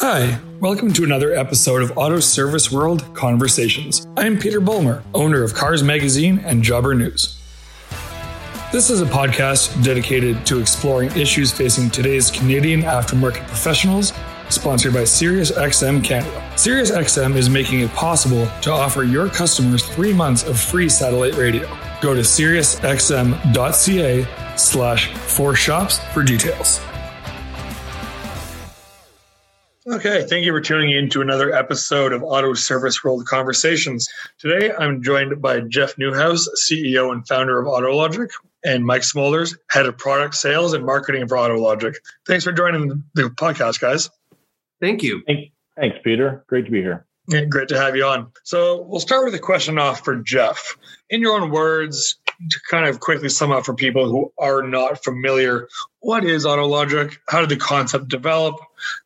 Hi, welcome to another episode of Auto Service World Conversations. I'm Peter Bulmer, owner of Cars Magazine and Jobber News. This is a podcast dedicated to exploring issues facing today's Canadian aftermarket professionals, sponsored by SiriusXM Canada. SiriusXM is making it possible to offer your customers three months of free satellite radio. Go to SiriusXM.ca slash four shops for details. Okay, thank you for tuning in to another episode of Auto Service World Conversations. Today, I'm joined by Jeff Newhouse, CEO and founder of AutoLogiq, and Mike Smolders, head of product sales and marketing for AutoLogiq. Thanks for joining the podcast, guys. Thank you. Thanks, Peter. Great to be here. Yeah, great to have you on. So, we'll start with a question off for Jeff. In your own words, to kind of quickly sum up for people who are not familiar, what is AutoLogiq? How did the concept develop?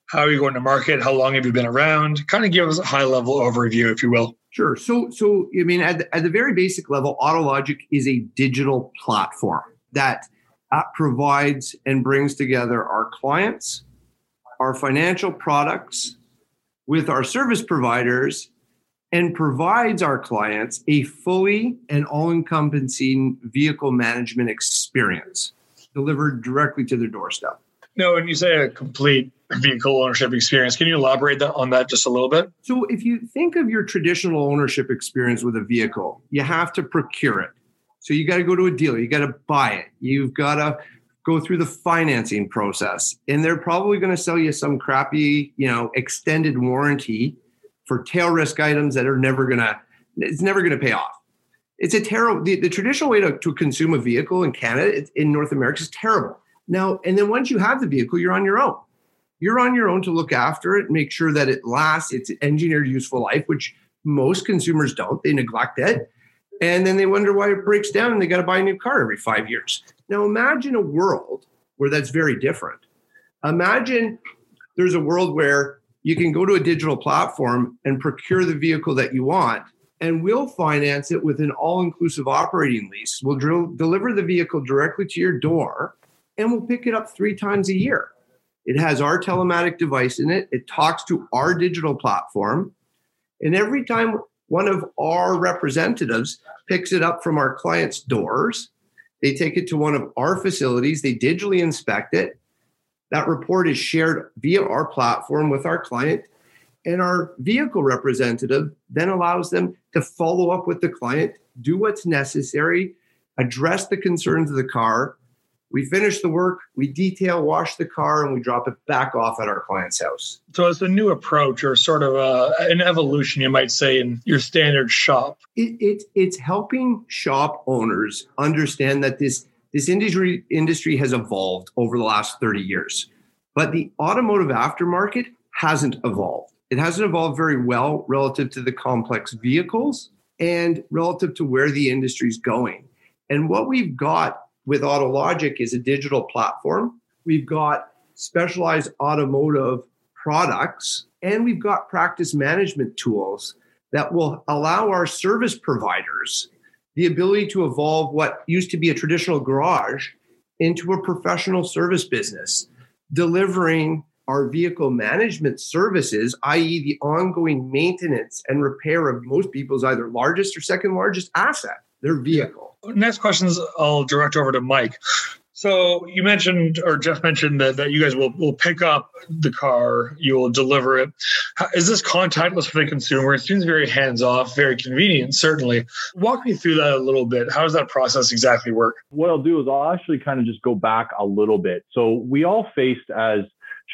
How are you going to market? How long have you been around? Kind of give us a high level overview, if you will. Sure. So, so I mean, at the, at the very basic level, AutoLogiq is a digital platform that uh, provides and brings together our clients, our financial products, with our service providers, and provides our clients a fully and all-encompassing vehicle management experience delivered directly to their doorstep. No, when you say a complete vehicle ownership experience, can you elaborate that, on that just a little bit? So, if you think of your traditional ownership experience with a vehicle, you have to procure it. So, you got to go to a dealer, you got to buy it, you've got to go through the financing process, and they're probably going to sell you some crappy, you know, extended warranty for tail risk items that are never to, it's never to pay off. It's a terrible, the, the traditional way to, to consume a vehicle in Canada, in North America, is terrible now, and then once you have the vehicle, you're on your own. You're on your own to look after it, make sure that it lasts its engineered useful life, which most consumers don't. They neglect it. And then they wonder why it breaks down and they got to buy a new car every five years. Now, imagine a world where that's very different. Imagine there's a world where you can go to a digital platform and procure the vehicle that you want, and we'll finance it with an all inclusive operating lease. We'll drill, deliver the vehicle directly to your door and we'll pick it up three times a year. It has our telematic device in it, it talks to our digital platform. And every time one of our representatives picks it up from our client's doors, they take it to one of our facilities, they digitally inspect it. That report is shared via our platform with our client, and our vehicle representative then allows them to follow up with the client, do what's necessary, address the concerns of the car, we finish the work, we detail, wash the car, and we drop it back off at our client's house. So it's a new approach or sort of a, an evolution, you might say, in your standard shop. It, it, it's helping shop owners understand that this, this industry, industry has evolved over the last 30 years, but the automotive aftermarket hasn't evolved. It hasn't evolved very well relative to the complex vehicles and relative to where the industry is going. And what we've got with AutoLogiq is a digital platform. We've got specialized automotive products, and we've got practice management tools that will allow our service providers the ability to evolve what used to be a traditional garage into a professional service business, delivering our vehicle management services, i.e., the ongoing maintenance and repair of most people's either largest or second largest asset, their vehicle next questions I'll direct over to Mike. So you mentioned, or Jeff mentioned that, that you guys will, will pick up the car, you will deliver it. Is this contactless for the consumer? It seems very hands off, very convenient, certainly. Walk me through that a little bit. How does that process exactly work? What I'll do is I'll actually kind of just go back a little bit. So we all faced as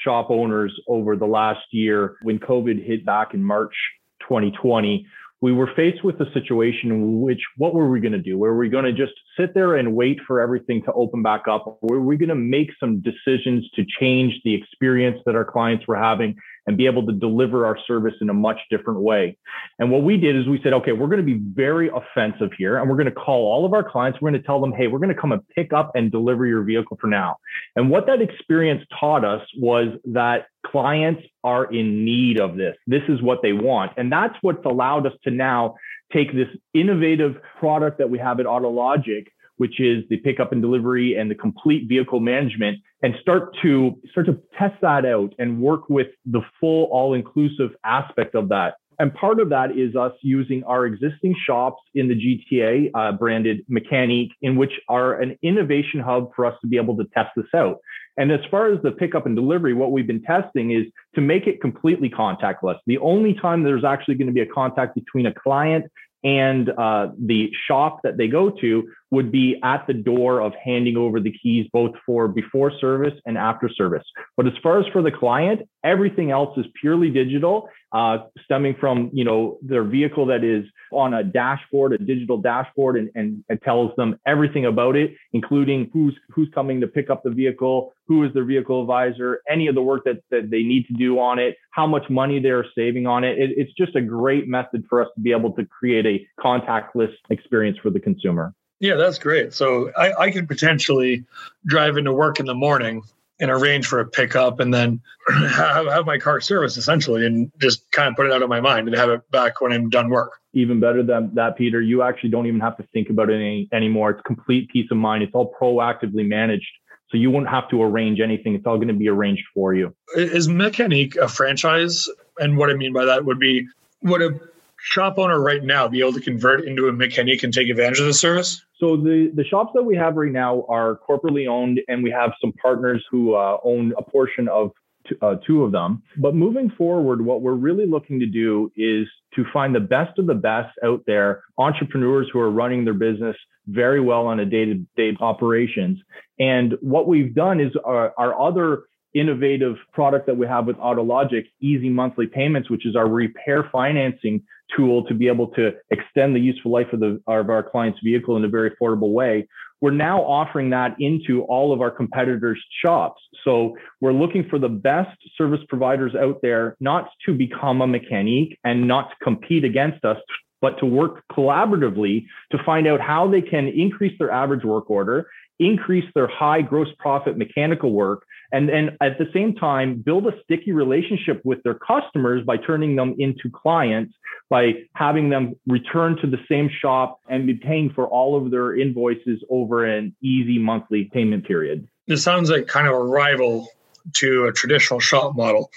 shop owners over the last year when COVID hit back in March 2020 we were faced with a situation in which what were we going to do? Were we going to just sit there and wait for everything to open back up? Were we going to make some decisions to change the experience that our clients were having and be able to deliver our service in a much different way. And what we did is we said, okay, we're going to be very offensive here and we're going to call all of our clients. We're going to tell them, hey, we're going to come and pick up and deliver your vehicle for now. And what that experience taught us was that clients are in need of this. This is what they want. And that's what's allowed us to now take this innovative product that we have at AutoLogiq which is the pickup and delivery and the complete vehicle management, and start to start to test that out and work with the full all-inclusive aspect of that. And part of that is us using our existing shops in the GTA uh, branded Mechanique, in which are an innovation hub for us to be able to test this out. And as far as the pickup and delivery, what we've been testing is to make it completely contactless. The only time there's actually going to be a contact between a client and uh, the shop that they go to would be at the door of handing over the keys both for before service and after service but as far as for the client everything else is purely digital uh, stemming from you know their vehicle that is on a dashboard a digital dashboard and, and, and tells them everything about it including who's who's coming to pick up the vehicle who is their vehicle advisor any of the work that, that they need to do on it how much money they're saving on it. it it's just a great method for us to be able to create a contactless experience for the consumer yeah, that's great. So I, I could potentially drive into work in the morning and arrange for a pickup and then have, have my car serviced essentially and just kind of put it out of my mind and have it back when I'm done work. Even better than that, Peter, you actually don't even have to think about it any, anymore. It's complete peace of mind. It's all proactively managed. So you won't have to arrange anything. It's all going to be arranged for you. Is Mechanique a franchise? And what I mean by that would be, would a shop owner right now be able to convert into a Mechanique and take advantage of the service? So the, the shops that we have right now are corporately owned, and we have some partners who uh, own a portion of t- uh, two of them. But moving forward, what we're really looking to do is to find the best of the best out there, entrepreneurs who are running their business very well on a day-to-day operations. And what we've done is our, our other innovative product that we have with AutoLogiq, Easy Monthly Payments, which is our repair financing tool to be able to extend the useful life of, the, of our client's vehicle in a very affordable way. We're now offering that into all of our competitors' shops. So we're looking for the best service providers out there, not to become a Mechanique and not to compete against us, but to work collaboratively to find out how they can increase their average work order, increase their high gross profit mechanical work, and then at the same time build a sticky relationship with their customers by turning them into clients by having them return to the same shop and be paying for all of their invoices over an easy monthly payment period. This sounds like kind of a rival to a traditional shop model.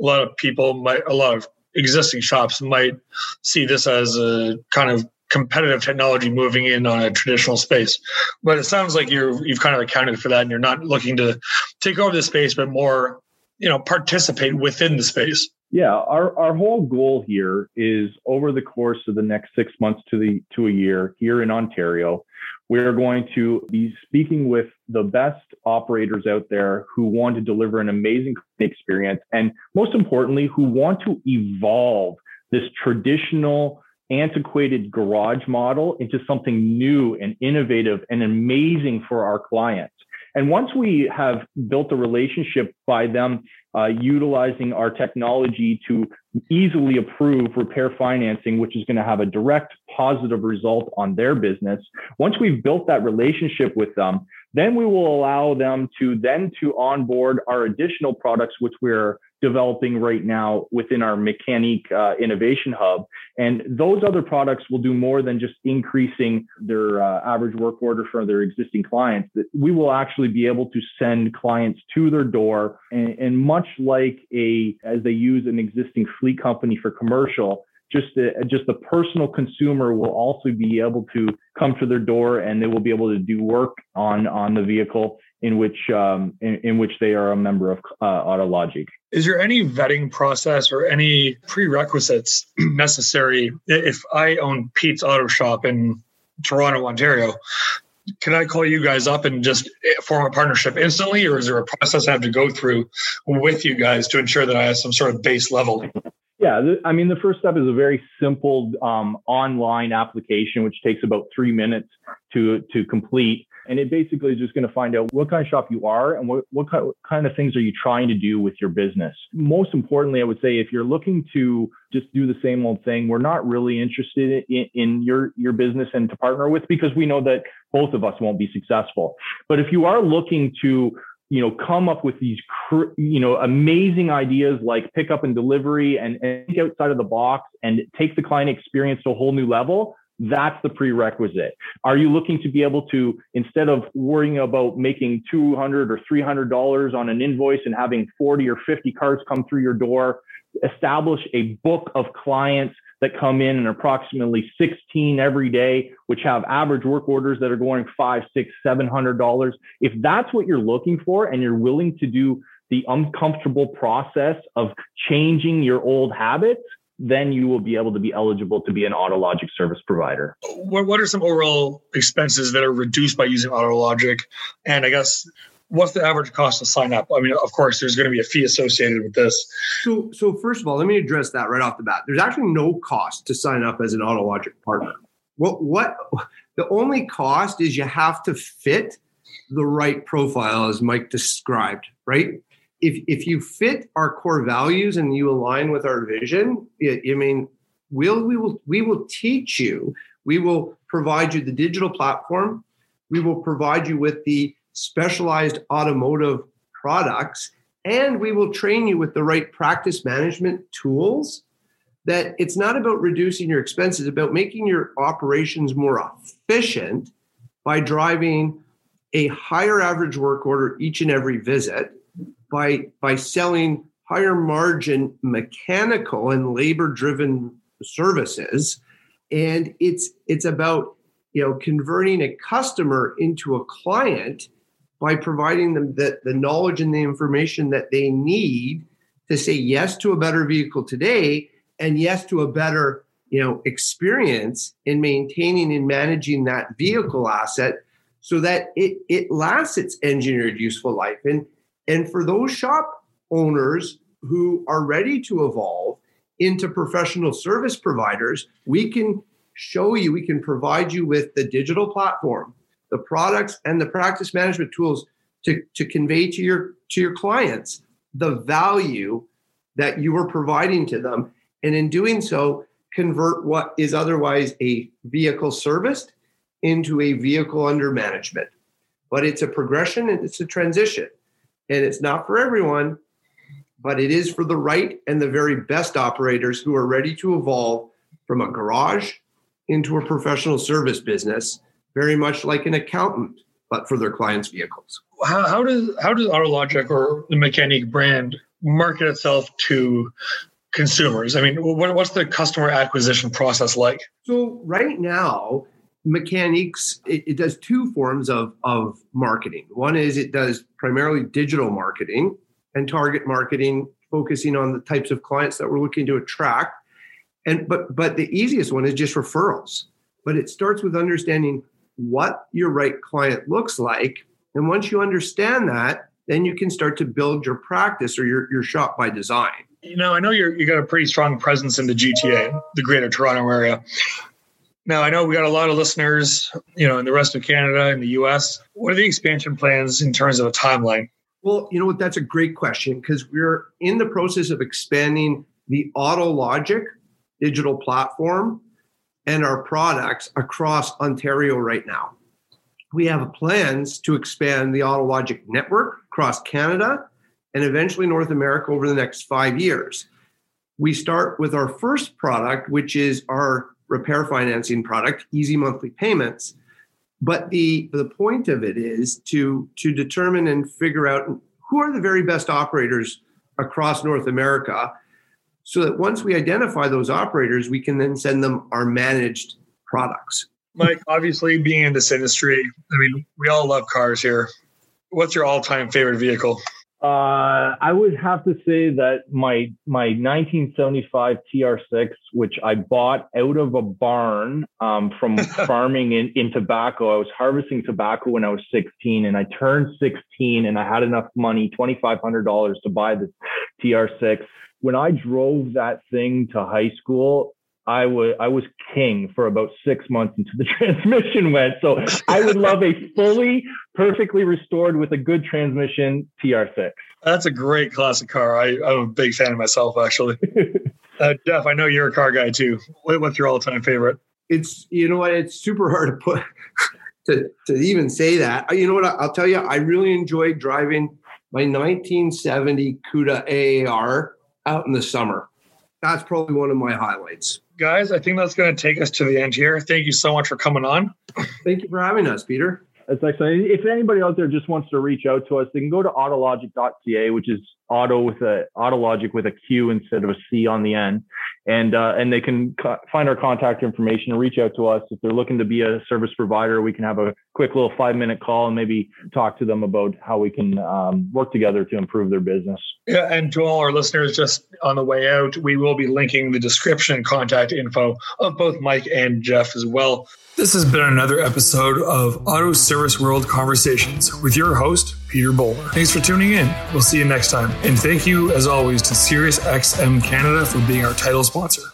A lot of people might a lot of existing shops might see this as a kind of competitive technology moving in on a traditional space. But it sounds like you're you've kind of accounted for that, and you're not looking to take over the space, but more you know participate within the space. Yeah, our, our whole goal here is over the course of the next six months to the to a year here in Ontario, we are going to be speaking with the best operators out there who want to deliver an amazing experience and most importantly, who want to evolve this traditional antiquated garage model into something new and innovative and amazing for our clients. And once we have built a relationship by them uh, utilizing our technology to easily approve repair financing, which is going to have a direct positive result on their business. Once we've built that relationship with them, then we will allow them to then to onboard our additional products, which we're developing right now within our Mechanique uh, Innovation Hub. And those other products will do more than just increasing their uh, average work order for their existing clients. We will actually be able to send clients to their door, and, and much like a as they use an existing fleet company for commercial, just the, just the personal consumer will also be able to come to their door and they will be able to do work on on the vehicle in which um, in, in, which they are a member of uh, AutoLogiq. Is there any vetting process or any prerequisites necessary if I own Pete's Auto Shop in Toronto, Ontario? Can I call you guys up and just form a partnership instantly, or is there a process I have to go through with you guys to ensure that I have some sort of base level? Yeah, I mean, the first step is a very simple um, online application, which takes about three minutes to to complete. And it basically is just going to find out what kind of shop you are and what, what kind of things are you trying to do with your business. Most importantly, I would say if you're looking to just do the same old thing, we're not really interested in, in your, your business and to partner with because we know that both of us won't be successful. But if you are looking to you know come up with these you know amazing ideas like pickup and delivery and, and think outside of the box and take the client experience to a whole new level That's the prerequisite. Are you looking to be able to, instead of worrying about making 200 or $300 on an invoice and having 40 or 50 cars come through your door, establish a book of clients that come in and approximately 16 every day, which have average work orders that are going five, six, seven hundred dollars. If that's what you're looking for and you're willing to do the uncomfortable process of changing your old habits, then you will be able to be eligible to be an AutoLogiq service provider. What, what are some overall expenses that are reduced by using AutoLogiq? And I guess what's the average cost to sign up? I mean, of course, there's going to be a fee associated with this. So, so first of all, let me address that right off the bat. There's actually no cost to sign up as an AutoLogiq partner. What what the only cost is you have to fit the right profile as Mike described, right? If if you fit our core values and you align with our vision, I mean, we'll we will we will teach you. We will provide you the digital platform. We will provide you with the specialized automotive products, and we will train you with the right practice management tools. That it's not about reducing your expenses, about making your operations more efficient by driving a higher average work order each and every visit, by, by selling higher margin mechanical and labor driven services. And it's it's about you know converting a customer into a client by providing them the, the knowledge and the information that they need to say yes to a better vehicle today and yes to a better you know experience in maintaining and managing that vehicle asset so that it it lasts its engineered useful life and and for those shop owners who are ready to evolve into professional service providers we can show you we can provide you with the digital platform the products and the practice management tools to, to convey to your to your clients the value that you are providing to them. And in doing so convert what is otherwise a vehicle serviced into a vehicle under management. But it's a progression and it's a transition and it's not for everyone but it is for the right and the very best operators who are ready to evolve from a garage into a professional service business very much like an accountant, but for their clients' vehicles. How, how does how does AutoLogiq or the Mechanique brand market itself to consumers? I mean, what, what's the customer acquisition process like? So right now, Mechaniques it, it does two forms of of marketing. One is it does primarily digital marketing and target marketing, focusing on the types of clients that we're looking to attract. And but but the easiest one is just referrals. But it starts with understanding what your right client looks like. And once you understand that, then you can start to build your practice or your, your shop by design. You know, I know you're you got a pretty strong presence in the GTA, the Greater Toronto area. Now I know we got a lot of listeners, you know, in the rest of Canada and the US. What are the expansion plans in terms of a timeline? Well, you know what, that's a great question because we're in the process of expanding the AutoLogiq digital platform and our products across Ontario right now. We have plans to expand the AutoLogiq network across Canada and eventually North America over the next five years. We start with our first product, which is our repair financing product, Easy Monthly Payments. But the, the point of it is to, to determine and figure out who are the very best operators across North America so that once we identify those operators, we can then send them our managed products. Mike, obviously being in this industry, I mean, we all love cars here. What's your all-time favorite vehicle? Uh, I would have to say that my my 1975 TR6, which I bought out of a barn um, from farming in, in tobacco. I was harvesting tobacco when I was 16, and I turned 16, and I had enough money, $2,500, to buy this TR6 when I drove that thing to high school, I was I was king for about six months until the transmission went. So I would love a fully, perfectly restored with a good transmission TR6. That's a great classic car. I, I'm a big fan of myself, actually. uh, Jeff, I know you're a car guy too. What's your all-time favorite? It's you know what? It's super hard to put to to even say that. You know what? I'll tell you. I really enjoyed driving my 1970 Cuda AAR out in the summer. That's probably one of my highlights. Guys, I think that's going to take us to the end here. Thank you so much for coming on. Thank you for having us, Peter. That's excellent. If anybody out there just wants to reach out to us, they can go to autologiq.ca, which is auto with a auto logic with a Q instead of a C on the end, and uh, and they can co- find our contact information and reach out to us if they're looking to be a service provider. We can have a quick little five minute call and maybe talk to them about how we can um, work together to improve their business. Yeah, and to all our listeners, just on the way out, we will be linking the description contact info of both Mike and Jeff as well. This has been another episode of Auto Service World Conversations with your host, Peter Bulmer. Thanks for tuning in. We'll see you next time. And thank you, as always, to SiriusXM Canada for being our title sponsor.